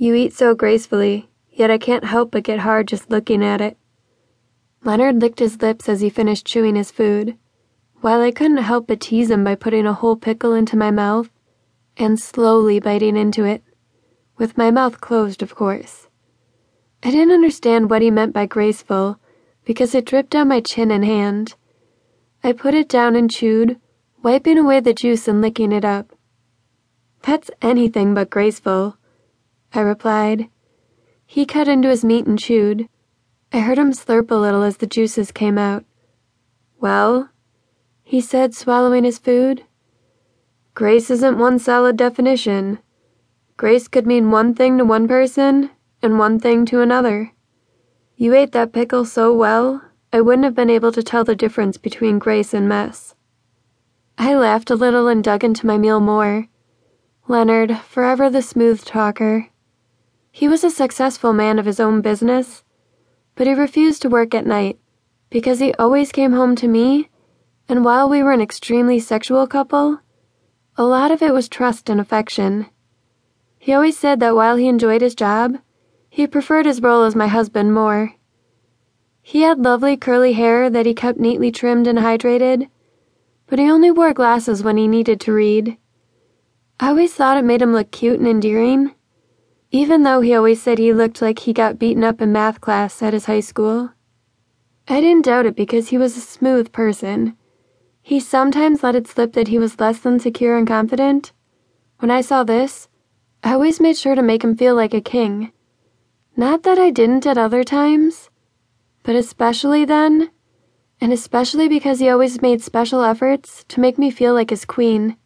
You eat so gracefully, yet I can't help but get hard just looking at it. Leonard licked his lips as he finished chewing his food, while I couldn't help but tease him by putting a whole pickle into my mouth and slowly biting into it, with my mouth closed, of course. I didn't understand what he meant by graceful because it dripped down my chin and hand. I put it down and chewed, wiping away the juice and licking it up. That's anything but graceful, I replied. He cut into his meat and chewed. I heard him slurp a little as the juices came out. Well, he said, swallowing his food. Grace isn't one solid definition. Grace could mean one thing to one person and one thing to another. You ate that pickle so well, I wouldn't have been able to tell the difference between grace and mess. I laughed a little and dug into my meal more. Leonard, forever the smooth talker. He was a successful man of his own business, but he refused to work at night because he always came home to me, and while we were an extremely sexual couple, a lot of it was trust and affection. He always said that while he enjoyed his job, he preferred his role as my husband more. He had lovely curly hair that he kept neatly trimmed and hydrated, but he only wore glasses when he needed to read. I always thought it made him look cute and endearing, even though he always said he looked like he got beaten up in math class at his high school. I didn't doubt it because he was a smooth person he sometimes let it slip that he was less than secure and confident. When I saw this, I always made sure to make him feel like a king. Not that I didn't at other times, but especially then, and especially because he always made special efforts to make me feel like his queen.